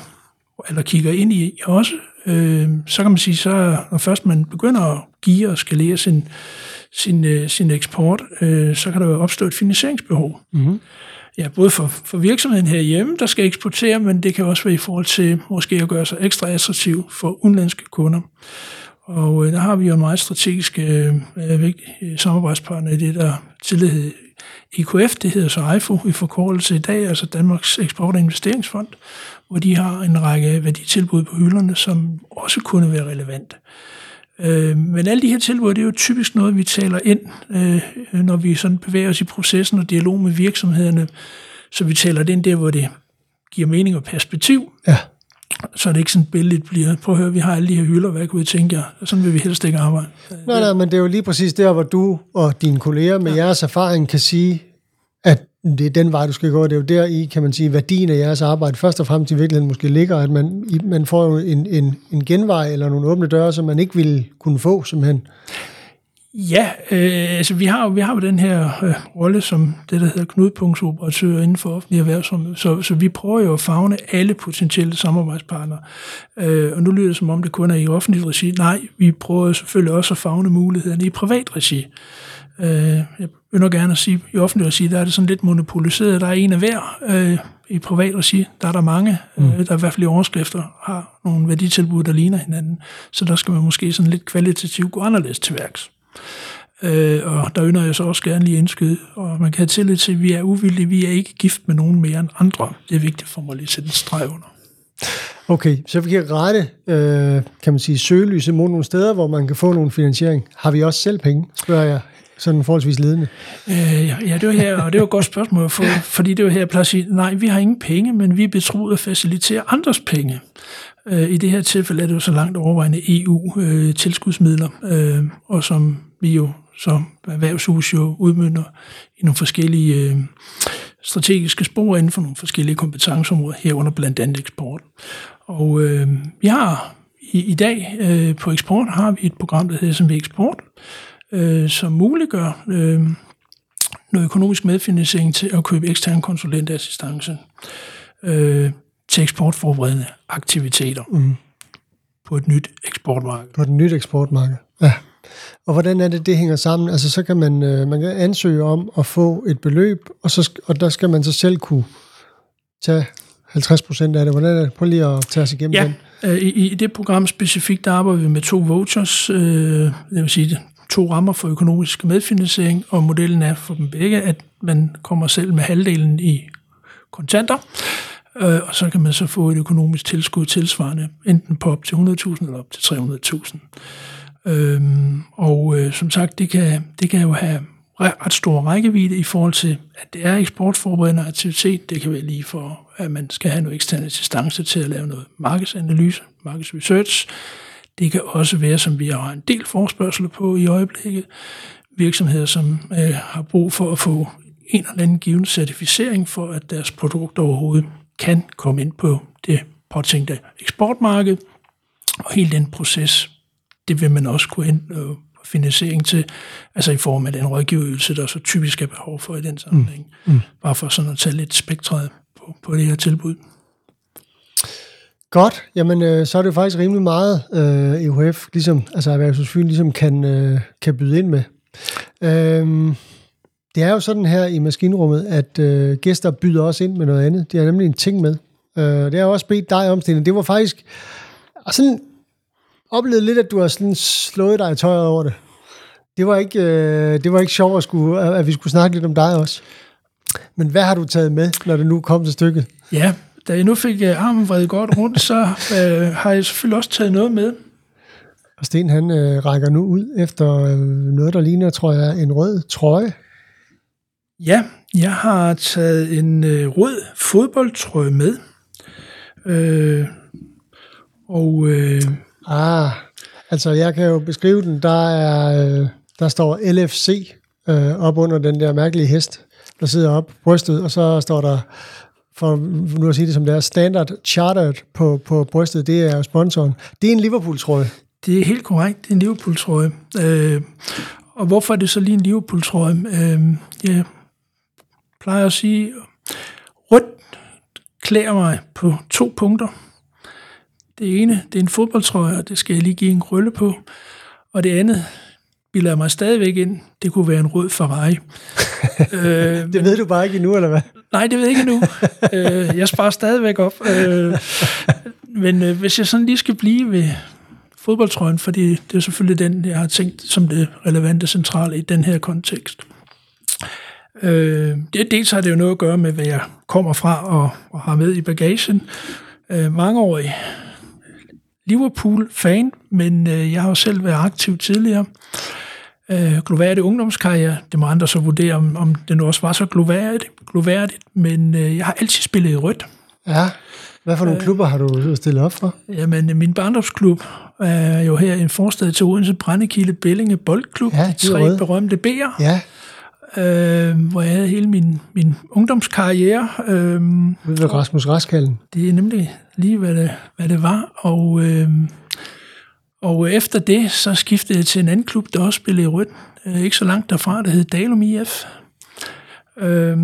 Speaker 2: eller kigger ind i også. Øh, så kan man sige, så når først man begynder at give og skalere sin, sin, øh, sin eksport, så kan der jo opstå et finansieringsbehov. Mm-hmm. Ja, både for, for virksomheden herhjemme, der skal eksportere, men det kan også være i forhold til måske at gøre sig ekstra attraktiv for udenlandske kunder. Og øh, der har vi jo en meget strategisk øh, øh vigtig samarbejdspartner i det, der tidligere IKF, det hedder så IFO i forkortelse i dag, altså Danmarks Eksport- og Investeringsfond, hvor de har en række værditilbud på hylderne, som også kunne være relevant. Øh, men alle de her tilbud, det er jo typisk noget, vi taler ind, øh, når vi sådan bevæger os i processen og dialog med virksomhederne, så vi taler det ind der, hvor det giver mening og perspektiv. Ja så det ikke sådan billedet bliver, prøv at høre, vi har alle de her hylder, hvad kunne I tænke jer? Sådan vil vi helst ikke arbejde.
Speaker 1: Nej, nej, men det er jo lige præcis der, hvor du og dine kolleger med ja. jeres erfaring kan sige, at det er den vej, du skal gå. Det er jo der i, kan man sige, værdien af jeres arbejde først og fremmest i virkeligheden måske ligger, at man, man får jo en, en, en genvej eller nogle åbne døre, som man ikke ville kunne få, simpelthen.
Speaker 2: Ja, øh, altså vi har, vi har jo den her øh, rolle som det, der hedder knudepunktsoperatør inden for offentlig erhvervsomhed, så, så vi prøver jo at fagne alle potentielle samarbejdspartnere. Øh, og nu lyder det som om, det kun er i offentlig regi. Nej, vi prøver selvfølgelig også at fagne mulighederne i privat regi. Øh, jeg ønsker gerne at sige, i offentlig regi, der er det sådan lidt monopoliseret. Der er en af hver. Øh, I privat regi, der er der mange, mm. øh, der i hvert fald i overskrifter har nogle værditilbud, der ligner hinanden. Så der skal man måske sådan lidt kvalitativt gå anderledes til værks. Øh, og der ynder jeg så også gerne lige indskyde, og man kan have tillid til, at vi er uvillige, vi er ikke gift med nogen mere end andre. Det er vigtigt for mig lige at sætte en streg under.
Speaker 1: Okay, så vi kan rette, øh, kan man sige, søgelyset mod nogle steder, hvor man kan få nogle finansiering. Har vi også selv penge, spørger jeg sådan forholdsvis ledende?
Speaker 2: Øh, ja, det var her, og det var et godt spørgsmål, for, fordi det var her, jeg plejer at sige, nej, vi har ingen penge, men vi er betroet at facilitere andres penge. Øh, I det her tilfælde er det jo så langt overvejende EU-tilskudsmidler, øh, og som vi jo som erhvervshus jo udmynder i nogle forskellige øh, strategiske spor inden for nogle forskellige kompetenceområder, herunder blandt andet eksport. Og øh, vi har i, i dag øh, på eksport har vi et program, der hedder SMV Eksport, øh, som muliggør øh, noget økonomisk medfinansiering til at købe ekstern konsulentassistance øh, til eksportforberedende aktiviteter mm. på et nyt eksportmarked.
Speaker 1: På et nyt eksportmarked, ja. Og hvordan er det, det hænger sammen? Altså, så kan man, øh, man kan ansøge om at få et beløb, og, så, og der skal man så selv kunne tage 50 procent af det. Hvordan er det? Prøv lige at tage os igennem
Speaker 2: ja.
Speaker 1: den.
Speaker 2: Øh, I, I det program specifikt, der arbejder vi med to vouchers, øh, det vil sige to rammer for økonomisk medfinansiering, og modellen er for dem begge, at man kommer selv med halvdelen i kontanter, øh, og så kan man så få et økonomisk tilskud tilsvarende, enten på op til 100.000 eller op til 300.000. Øhm, og øh, som sagt, det kan, det kan jo have ret stor rækkevidde i forhold til, at det er eksportforberedende aktivitet. Det kan være lige for, at man skal have noget ekstern assistance til at lave noget markedsanalyse, markedsresearch. Det kan også være, som vi har en del forspørgsel på i øjeblikket, virksomheder, som øh, har brug for at få en eller anden given certificering for, at deres produkt overhovedet kan komme ind på det påtænkte eksportmarked. Og hele den proces det vil man også kunne hente øh, finansiering til, altså i form af den rådgiverydelse, der så typisk er behov for i den sammenhæng. Mm. Mm. Bare for sådan at tage lidt spektret på, på det her tilbud.
Speaker 1: Godt, jamen øh, så er det jo faktisk rimelig meget øh, EUF, ligesom, altså Erhvervshusfyn, ligesom kan, øh, kan byde ind med. Øhm, det er jo sådan her i maskinrummet, at øh, gæster byder også ind med noget andet. De har nemlig en ting med. Øh, det har jeg også bedt dig om, Stine. Det var faktisk sådan oplevet lidt, at du har sådan slået dig i tøjet over det. Det var ikke, øh, det var ikke sjovt, at, skulle, at vi skulle snakke lidt om dig også. Men hvad har du taget med, når det nu kom til stykket?
Speaker 2: Ja, da jeg nu fik uh, armen vredet godt rundt, så uh, har jeg selvfølgelig også taget noget med.
Speaker 1: Og Sten han uh, rækker nu ud efter uh, noget, der ligner, tror jeg, en rød trøje.
Speaker 2: Ja, jeg har taget en uh, rød fodboldtrøje med. Uh, og uh,
Speaker 1: Ah, altså jeg kan jo beskrive den. Der, er, øh, der står LFC øh, op under den der mærkelige hest, der sidder op på brystet, og så står der, for nu at sige det som det er, Standard Chartered på, på brystet, det er sponsoren. Det er en Liverpool-trøje.
Speaker 2: Det er helt korrekt, det er en Liverpool-trøje. Øh, og hvorfor er det så lige en Liverpool-trøje? Øh, jeg plejer at sige, rødt klæder mig på to punkter. Det ene, det er en fodboldtrøje, og det skal jeg lige give en krølle på. Og det andet, bilder jeg mig stadigvæk ind, det kunne være en rød Ferrari.
Speaker 1: øh, det ved du bare ikke endnu, eller hvad?
Speaker 2: Nej, det ved jeg ikke endnu. øh, jeg sparer stadigvæk op. Øh, men øh, hvis jeg sådan lige skal blive ved fodboldtrøjen, fordi det er selvfølgelig den, jeg har tænkt som det relevante centrale i den her kontekst. Øh, det, dels har det jo noget at gøre med, hvad jeg kommer fra og, og har med i bagagen. Øh, mangeårig Liverpool-fan, men øh, jeg har jo selv været aktiv tidligere. Øh, gloværdig ungdomskarriere, det må andre så vurdere, om, om det nu også var så gloværdigt, gloværdigt men øh, jeg har altid spillet i rødt.
Speaker 1: Ja, hvad for nogle øh, klubber har du stillet op for?
Speaker 2: Jamen, min barndomsklub er jo her i en forstad til Odense Brændekilde Bellinge Boldklub, ja, de tre røde. berømte B'er.
Speaker 1: Ja.
Speaker 2: øh, hvor jeg havde hele min, min ungdomskarriere. Øh,
Speaker 1: Ude ved Rasmus Raskallen.
Speaker 2: Det er nemlig lige, hvad det, hvad det var. Og, øh, og efter det, så skiftede jeg til en anden klub, der også spillede i rødt. Øh, ikke så langt derfra, der hed Dalum IF. Øh,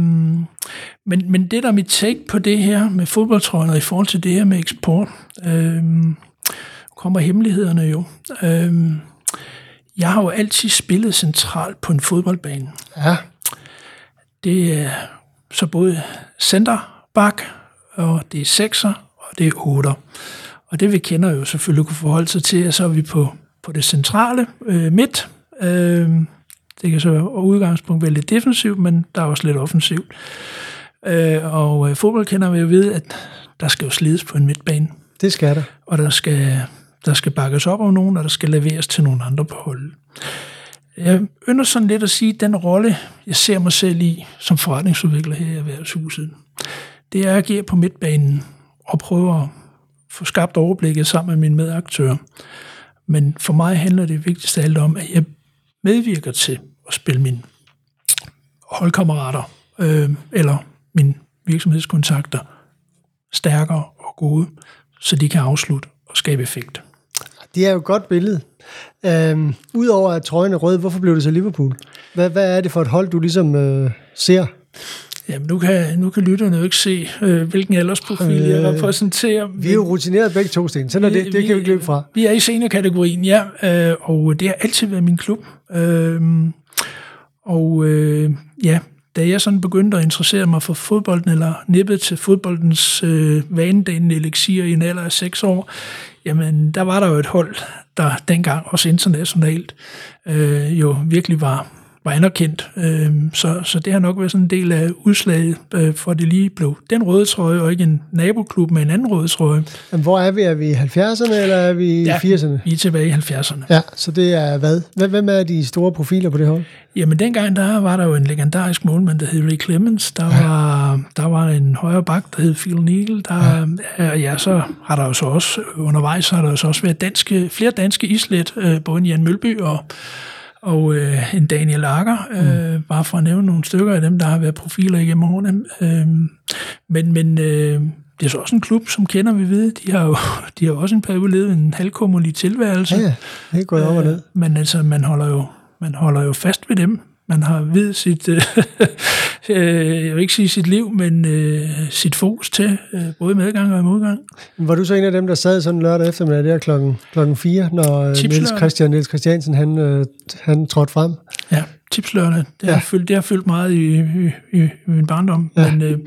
Speaker 2: men, men det, der er mit take på det her med fodboldtrøjen, og i forhold til det her med eksport, øh, kommer hemmelighederne jo. Øh, jeg har jo altid spillet centralt på en fodboldbane.
Speaker 1: Ja.
Speaker 2: Det er så både centerbak, og det er sekser, og det er otter. Og det vi kender jo selvfølgelig kunne forholde sig til, at så er vi på, på det centrale øh, midt. Øh, det kan så og udgangspunkt være lidt defensivt, men der er også lidt offensivt. Øh, og øh, fodbold kender vi jo ved, at der skal jo slides på en midtbane.
Speaker 1: Det skal der.
Speaker 2: Og der skal, der skal bakkes op om nogen, og der skal leveres til nogle andre på holdet. Jeg ønsker sådan lidt at sige, at den rolle, jeg ser mig selv i som forretningsudvikler her i Erhvervshuset, det er at agere på midtbanen og prøve at få skabt overblikket sammen med mine medaktører. Men for mig handler det vigtigst af alt om, at jeg medvirker til at spille mine holdkammerater øh, eller mine virksomhedskontakter stærkere og gode, så de kan afslutte og skabe effekt.
Speaker 1: Det er jo et godt billede. Øhm, Udover at trøjen er rød, hvorfor blev det så Liverpool? Hvad, hvad er det for et hold, du ligesom øh, ser?
Speaker 2: Jamen, nu kan, nu kan lytterne jo ikke se, øh, hvilken aldersprofil øh, jeg repræsenterer.
Speaker 1: Vi er jo rutineret begge to, Sten. Sådan er det, det kan vi ikke løbe fra.
Speaker 2: Vi er i seniorkategorien, ja, øh, og det har altid været min klub. Øh, og øh, ja, da jeg sådan begyndte at interessere mig for fodbolden, eller nippet til fodboldens øh, vanedannende elixir i en alder af seks år, jamen der var der jo et hold, der dengang også internationalt øh, jo virkelig var var anerkendt. Øh, så, så det har nok været sådan en del af udslaget, øh, for at det lige blev den røde trøje, og ikke en naboklub med en anden røde trøje.
Speaker 1: Men hvor er vi? Er vi i 70'erne, eller er vi i
Speaker 2: Ja,
Speaker 1: 80'erne?
Speaker 2: vi er tilbage i 70'erne.
Speaker 1: Ja, så det er hvad? Hvem- er de store profiler på det hold?
Speaker 2: Jamen dengang, der var der jo en legendarisk målmand, der hed Ray Clemens. Der var, der var en højre bak, der hed Phil Neal. Der, ja. ja, så har der jo så også, undervejs har der jo så også været danske, flere danske islet, øh, både Jan Mølby og, og øh, en Daniel Lager, øh, bare for at nævne nogle stykker af dem, der har været profiler igennem årene. Øh, men men øh, det er så også en klub, som kender vi ved. De har jo de har også en periode levet en halvkummerlig tilværelse.
Speaker 1: Ja, ja. Det er gået og ned.
Speaker 2: Men altså, man holder jo, man holder jo fast ved dem. Man har ved sit, øh, øh, jeg vil ikke sige sit liv, men øh, sit fokus til, øh, både medgang og modgang.
Speaker 1: Var du så en af dem, der sad sådan lørdag eftermiddag der klokken, klokken 4, når øh, Niels,
Speaker 2: Tipslørdag.
Speaker 1: Christian, Niels Christiansen han, øh, han trådte frem?
Speaker 2: Ja, tipslørene, det,
Speaker 1: Ja.
Speaker 2: har, fyldt, det har fyldt meget i, i, i, i min barndom.
Speaker 1: Ja.
Speaker 2: Men, øh,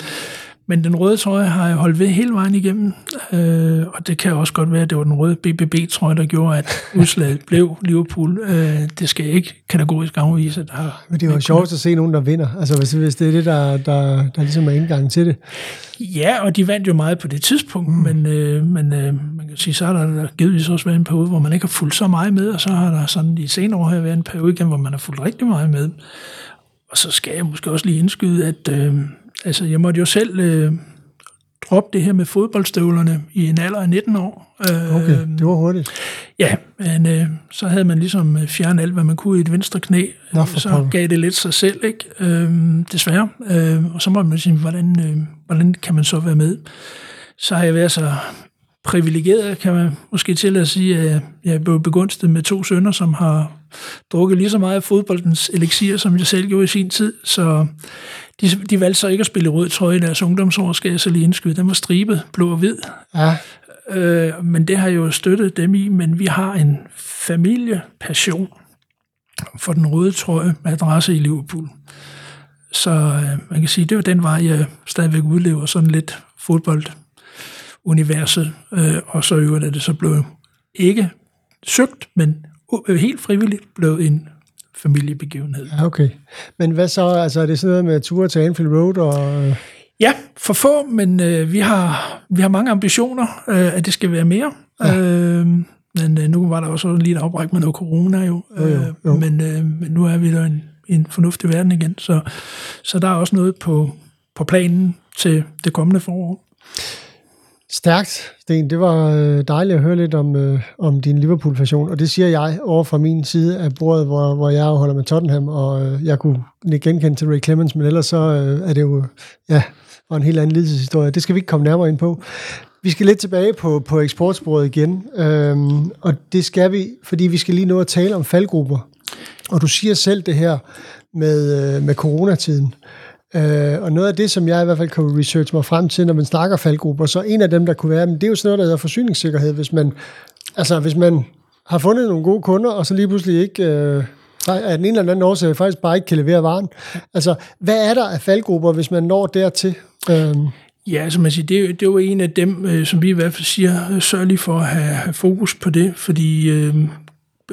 Speaker 2: men den røde trøje har jeg holdt ved hele vejen igennem, øh, og det kan også godt være, at det var den røde BBB-trøje, der gjorde, at udslaget blev Liverpool. Øh, det skal jeg ikke kategorisk afvise. Der har,
Speaker 1: Men det er jo sjovt at se nogen, der vinder. Altså hvis, hvis det er det, der, der, der ligesom er indgangen til det.
Speaker 2: Ja, og de vandt jo meget på det tidspunkt, mm. men, øh, men øh, man kan sige, så har der, der givetvis også været en periode, hvor man ikke har fulgt så meget med, og så har der sådan i senere år været en periode igen, hvor man har fulgt rigtig meget med. Og så skal jeg måske også lige indskyde, at øh, altså, jeg måtte jo selv øh, droppe det her med fodboldstøvlerne i en alder af 19 år. Øh,
Speaker 1: Okay, det var hurtigt.
Speaker 2: Ja, men øh, så havde man ligesom øh, fjernet alt, hvad man kunne i et venstre knæ.
Speaker 1: Nå,
Speaker 2: så
Speaker 1: pokker.
Speaker 2: gav det lidt sig selv, ikke? Øh, desværre. Øh, og så må man sige, hvordan, øh, hvordan kan man så være med? Så har jeg været så privilegeret, kan man måske til at sige, at jeg blev begunstet med to sønner, som har drukket lige så meget af fodboldens elixir, som jeg selv gjorde i sin tid. Så de, de valgte så ikke at spille rød trøje i deres ungdomsår, skal jeg så lige indskyde. Den var stribet, blå og hvid.
Speaker 1: Ja,
Speaker 2: Øh, men det har jo støttet dem i, men vi har en familiepassion for den røde trøje med adresse i Liverpool. Så øh, man kan sige, det jo den vej, jeg stadigvæk udlever sådan lidt fodbolduniverset. Øh, og så øvrigt er det så blevet ikke søgt, men helt frivilligt blevet en familiebegivenhed.
Speaker 1: okay. Men hvad så? Altså er det sådan noget med ture til Anfield Road? Og, øh,
Speaker 2: Ja, for få, men øh, vi, har, vi har mange ambitioner, øh, at det skal være mere. Ja. Øh, men øh, nu var der også lige et afbræk med noget corona jo.
Speaker 1: Jo, jo,
Speaker 2: Øh,
Speaker 1: jo.
Speaker 2: Men, øh, men nu er vi der en, en fornuftig verden igen, så, så der er også noget på, på planen til det kommende forår.
Speaker 1: Stærkt, Sten. Det var øh, dejligt at høre lidt om, øh, om din Liverpool-passion, og det siger jeg over fra min side af bordet, hvor, hvor jeg holder med Tottenham, og øh, jeg kunne ikke genkende til Ray Clemens, men ellers så øh, er det jo ja, og en helt anden lidelseshistorie. Det skal vi ikke komme nærmere ind på. Vi skal lidt tilbage på, på eksportsporet igen, øhm, og det skal vi, fordi vi skal lige nå at tale om faldgrupper. Og du siger selv det her med, øh, med coronatiden. Øh, Øh, og noget af det, som jeg i hvert fald kan research mig frem til, når man snakker faldgrupper, så en af dem, der kunne være, men det er jo sådan noget, der hedder forsyningssikkerhed, hvis man, altså hvis man har fundet nogle gode kunder, og så lige pludselig ikke, øh, af den ene eller anden årsag, faktisk bare ikke kan levere varen. Altså, hvad er der af faldgrupper, hvis man når dertil? Øh,
Speaker 2: Ja, som man siger, det, er, det er jo en af dem, øh, som vi i hvert fald siger, øh, sørg lige for at have, have fokus på det, fordi øh,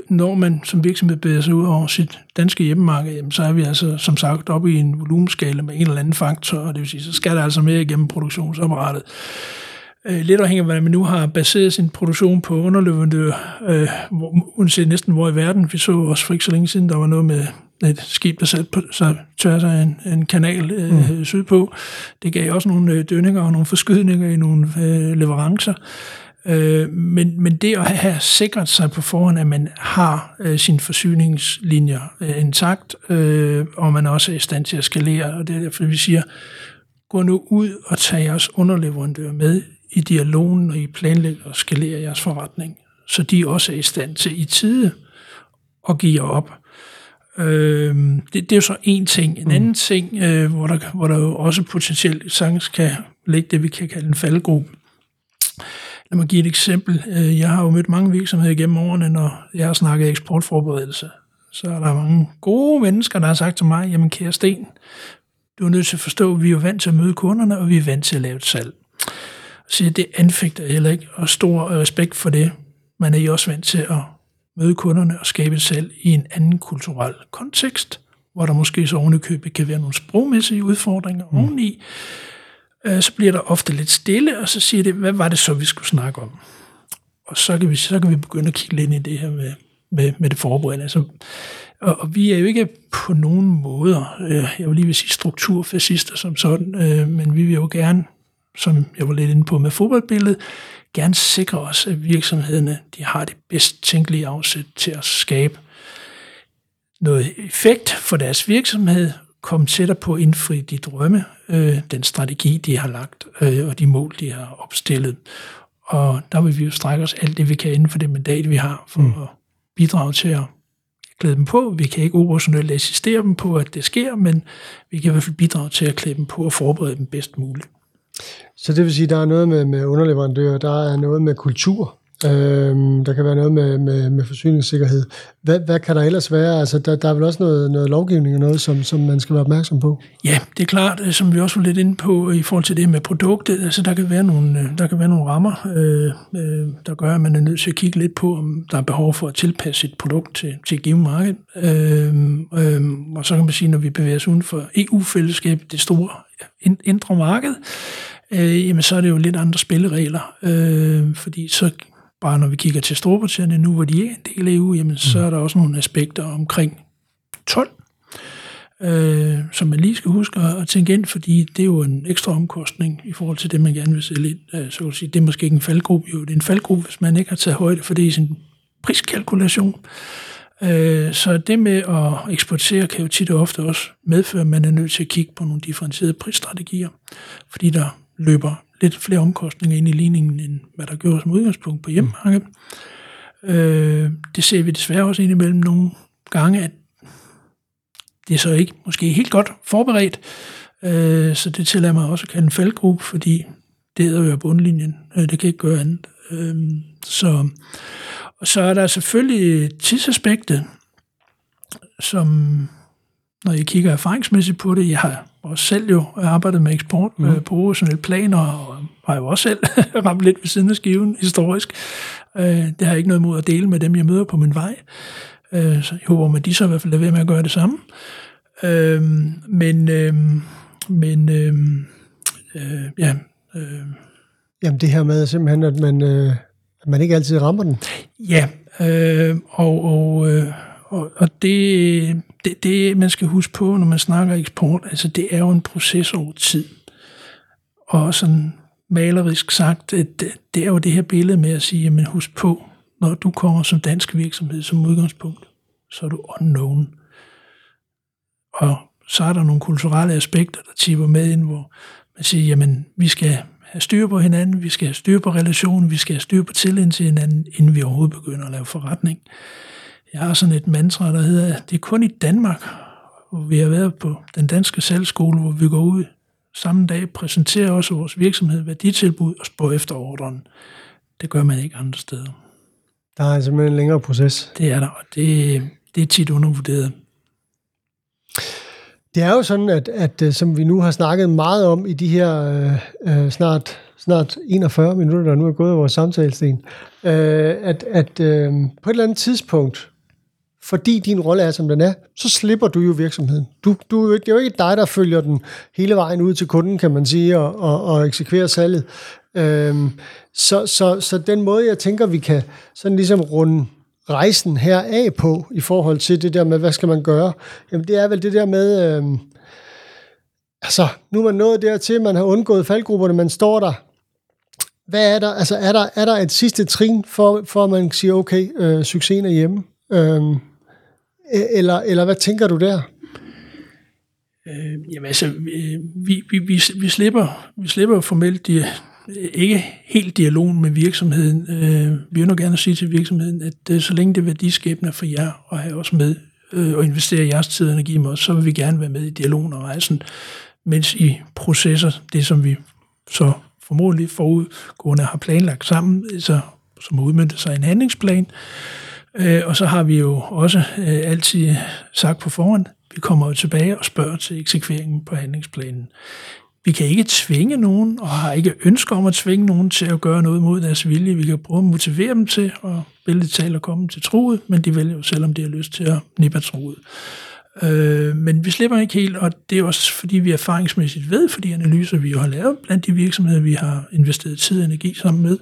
Speaker 2: når man som virksomhed bevæger sig ud over sit danske hjemmemarked, jamen, så er vi altså som sagt oppe i en volumenskala med en eller anden faktor, og det vil sige, så skal der altså mere igennem produktionsapparatet. Øh, lidt afhængig af, hvordan man nu har baseret sin produktion på underleverandører, øh, uanset næsten hvor i verden. Vi så også for ikke så længe siden, der var noget med et skib, der satte sig tværs af en, en kanal øh, mm. sydpå. Det gav også nogle øh, dønninger og nogle forskydninger i nogle øh, leverancer. Øh, men, men det at have sikret sig på forhånd, at man har øh, sine forsyningslinjer øh, intakt, øh, og man også er i stand til at skalere, og det er derfor, vi siger, gå nu ud og tag jeres underleverandører med i dialogen, og I planlægger og skalerer jeres forretning, så de også er i stand til i tide at give jer op. Øh, det, det er jo så en ting. En anden mm. ting, øh, hvor, der, hvor der jo også potentielt sagtens kan ligge det, vi kan kalde en faldgruppe. Lad mig give et eksempel. Øh, jeg har jo mødt mange virksomheder gennem årene, når jeg har snakket eksportforberedelse. Så er der mange gode mennesker, der har sagt til mig, jamen kære Sten, du er nødt til at forstå, at vi er vant til at møde kunderne, og vi er vant til at lave et salg. Så det anfægter heller ikke, og stor respekt for det. Man er jo også vant til at møde kunderne og skabe et salg i en anden kulturel kontekst, hvor der måske så ovenikøbet kan være nogle sprogmæssige udfordringer mm. oveni. Øh, så bliver der ofte lidt stille, og så siger det, hvad var det så, vi skulle snakke om? Og så kan vi, så kan vi begynde at kigge lidt ind i det her med, med, med det forberedende. Altså, og, og vi er jo ikke på nogen måder, øh, jeg vil lige vil sige strukturfascister som sådan, øh, men vi vil jo gerne, som jeg var lidt inde på med fodboldbilledet, gerne sikre os, at virksomhederne de har det bedst tænkelige afsæt til at skabe noget effekt for deres virksomhed, komme tættere på at indfri de drømme, øh, den strategi, de har lagt, øh, og de mål, de har opstillet. Og der vil vi jo strække os alt det, vi kan inden for det mandat, vi har, for mm. at bidrage til at klæde dem på. Vi kan ikke operationelt assistere dem på, at det sker, men vi kan i hvert fald bidrage til at klæde dem på og forberede dem bedst muligt.
Speaker 1: Så det vil sige, at der er noget med, med underleverandører, der er noget med kultur, Øhm, der kan være noget med, med, med forsyningssikkerhed. Hvad, hvad kan der ellers være? Altså, der, der er vel også noget, noget lovgivning og noget, som, som man skal være opmærksom på?
Speaker 2: Ja, det er klart, øh, som vi også var lidt inde på øh, i forhold til det med produktet. Altså, der kan være nogle, øh, der kan være nogle rammer, øh, øh, der gør, at man er nødt til at kigge lidt på, om der er behov for at tilpasse sit produkt til, til et givet marked. Øh, øh, og så kan man sige, når vi bevæger os uden for EU-fællesskabet, det store indre marked, øh, jamen så er det jo lidt andre spilleregler, øh, fordi så bare når vi kigger til Storbritannien nu, hvor de er en del af EU, jamen, så er der også nogle aspekter omkring 12, øh, som man lige skal huske at tænke ind, fordi det er jo en ekstra omkostning i forhold til det, man gerne vil sælge ind. Øh, så kan sige, det er måske ikke en faldgruppe, jo, det er en faldgruppe, hvis man ikke har taget højde for det i sin priskalkulation. Øh, så det med at eksportere kan jo tit og ofte også medføre, at man er nødt til at kigge på nogle differentierede prisstrategier, fordi der løber lidt flere omkostninger ind i ligningen, end hvad der gjorde som udgangspunkt på hjemmemarkedet. Mm. Øh, det ser vi desværre også indimellem nogle gange, at det er så ikke måske helt godt forberedt, øh, så det tillader mig også at kalde en faldgruppe, fordi det hedder jo bundlinjen, øh, det kan ikke gøre andet. Øh, så, og så er der selvfølgelig tidsaspektet, som når jeg kigger erfaringsmæssigt på det, jeg har også selv jo arbejdet med eksport mm. øh, på professionelle planer, og har jo også selv ramt lidt ved siden af skiven historisk. Øh, det har jeg ikke noget imod at dele med dem, jeg møder på min vej. Øh, så jeg håber, at de så i hvert fald er ved med at gøre det samme. Øh, men øh, men øh, øh, ja... Øh,
Speaker 1: Jamen det her med simpelthen, at man, øh, at man ikke altid rammer den.
Speaker 2: Ja, øh, og, og, øh, og, og det, det, det, man skal huske på, når man snakker eksport, altså det er jo en proces over tid. Og sådan malerisk sagt, at det er jo det her billede med at sige, jamen husk på, når du kommer som dansk virksomhed som udgangspunkt, så er du unknown. Og så er der nogle kulturelle aspekter, der tipper med ind, hvor man siger, jamen vi skal have styr på hinanden, vi skal have styr på relationen, vi skal have styr på tilliden til hinanden, inden vi overhovedet begynder at lave forretning. Jeg har sådan et mantra, der hedder, det er kun i Danmark, hvor vi har været på den danske salgsskole, hvor vi går ud samme dag, præsenterer også vores virksomhed værditilbud og spår efter ordren. Det gør man ikke andre steder.
Speaker 1: Der er simpelthen en længere proces.
Speaker 2: Det er der, og det, det er tit undervurderet.
Speaker 1: Det er jo sådan, at, at øh, som vi nu har snakket meget om i de her øh, øh snart, snart 41 minutter, der nu er gået af vores samtalesten, øh, at, at øh, på et eller andet tidspunkt, fordi din rolle er, som den er, så slipper du jo virksomheden. Du, du, det er jo ikke dig, der følger den hele vejen ud til kunden, kan man sige, og, og, og eksekverer salget. Øhm, så, så, så den måde, jeg tænker, vi kan sådan ligesom runde rejsen her af på, i forhold til det der med, hvad skal man gøre? Jamen, det er vel det der med, øhm, altså, nu er man nået dertil, man har undgået faldgrupperne, man står der, hvad er der, altså er der, er der et sidste trin, for, for at man siger, okay, øh, succesen er hjemme? Øhm, eller, eller hvad tænker du der?
Speaker 2: Øh, jamen altså, øh, vi, vi, vi, vi, slipper, vi slipper formelt de, ikke helt dialogen med virksomheden. Øh, vi vil nu gerne sige til virksomheden, at øh, så længe det er værdiskabende for jer og have os med øh, og investere jeres tid og energi med os, så vil vi gerne være med i dialogen og rejsen, mens I processer det, som vi så formodentlig forudgående har planlagt sammen, øh, så, som udmyndter sig i en handlingsplan, Øh, Øh, og så har vi jo også øh, altid sagt på forhånd, vi kommer jo tilbage og spørger til eksekveringen på handlingsplanen. Vi kan ikke tvinge nogen, og har ikke ønsker om at tvinge nogen til at gøre noget mod deres vilje. Vi kan prøve at motivere dem til at vælge tale og komme til troet, men de vælger jo selv, om de har lyst til at nippe troet. Øh, men vi slipper ikke helt, og det er også fordi, vi erfaringsmæssigt ved, for de analyser, vi jo har lavet blandt de virksomheder, vi har investeret tid og energi sammen med,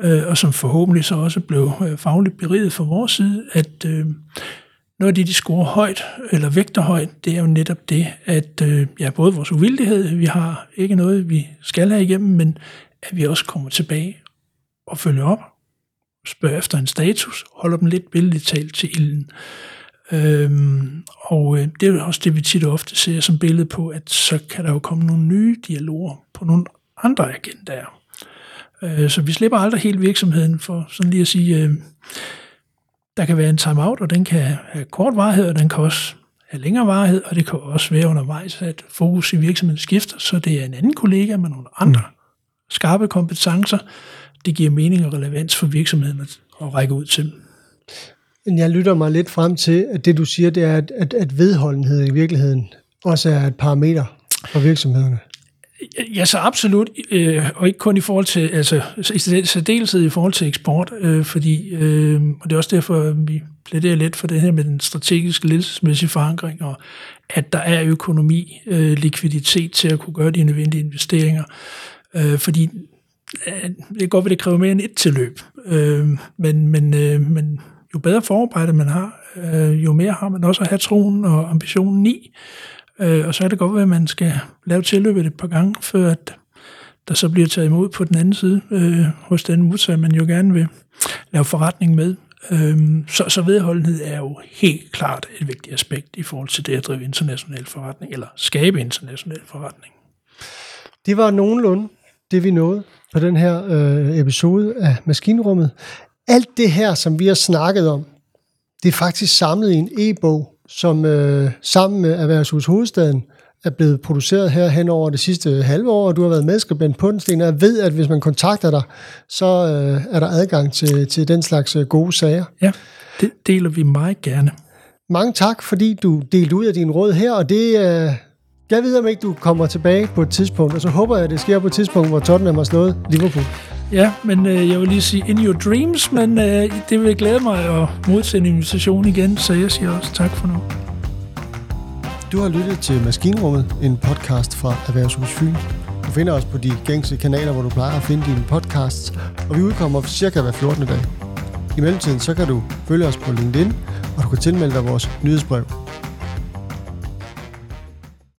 Speaker 2: øh, og som forhåbentlig så også blev øh, fagligt beriget fra vores side, at øh, noget af det, de scorer højt, eller vægter højt, det er jo netop det, at øh, ja, både vores uvildighed, vi har ikke noget, vi skal have igennem, men at vi også kommer tilbage og følger op, spørger efter en status, holder dem lidt billedligt talt til ilden. Øhm, og øh, det er også det, vi tit og ofte ser som billede på, at så kan der jo komme nogle nye dialoger på nogle andre agendaer. Øh, så vi slipper aldrig helt virksomheden for sådan lige at sige, øh, der kan være en timeout, og den kan have kort varighed, og den kan også have længere varighed, og det kan også være undervejs, at fokus i virksomheden skifter, så det er en anden kollega med nogle andre skarpe kompetencer. Det giver mening og relevans for virksomheden at, at række ud til.
Speaker 1: Men jeg lytter mig lidt frem til, at det du siger, det er, at, at, at vedholdenhed i virkeligheden også er et parameter for virksomhederne.
Speaker 2: Ja, så absolut, øh, og ikke kun i forhold til, altså i særdeleshed i forhold til eksport, øh, fordi, øh, og det er også derfor, vi plæderer lidt for det her med den strategiske ledelsesmæssige forankring, og at der er økonomi, øh, likviditet til at kunne gøre de nødvendige investeringer, øh, fordi øh, det er godt at det kræver mere end et tilløb, øh, men, men, øh, men jo bedre forarbejde man har, øh, jo mere har man også at have troen og ambitionen i, Øh, og så er det godt, at man skal lave tilløbet et par gange, før at der så bliver taget imod på den anden side øh, hos den modtager, man jo gerne vil lave forretning med. Øh, så, så vedholdenhed er jo helt klart et vigtigt aspekt i forhold til det at drive international forretning, eller skabe international forretning.
Speaker 1: Det var nogenlunde det, vi nåede på den her øh, episode af Maskinrummet. Alt det her, som vi har snakket om, det er faktisk samlet i en e-bog, som øh, sammen med Erhvervshus Hovedstaden er blevet produceret her hen over det sidste halve år, og du har været medskribent på den, Sten. Jeg ved, at hvis man kontakter dig, så øh, er der adgang til, til den slags øh, gode sager.
Speaker 2: Ja, det deler vi meget gerne.
Speaker 1: Mange tak, fordi du delte ud af din råd her, og det, øh, jeg ved om ikke, du kommer tilbage på et tidspunkt, og så håber jeg, at det sker på et tidspunkt, hvor Tottenham har slået Liverpool.
Speaker 2: Ja, men øh, jeg vil lige sige in your dreams, men øh, det vil glæde mig at modtage en invitation igen, så jeg siger også tak for nu.
Speaker 1: Du har lyttet til Maskinrummet, en podcast fra Erhvervshus Fyn. Du finder os på de gængse kanaler, hvor du plejer at finde dine podcasts, og vi udkommer cirka hver 14. dag. I mellemtiden så kan du følge os på LinkedIn, og du kan tilmelde dig vores nyhedsbrev.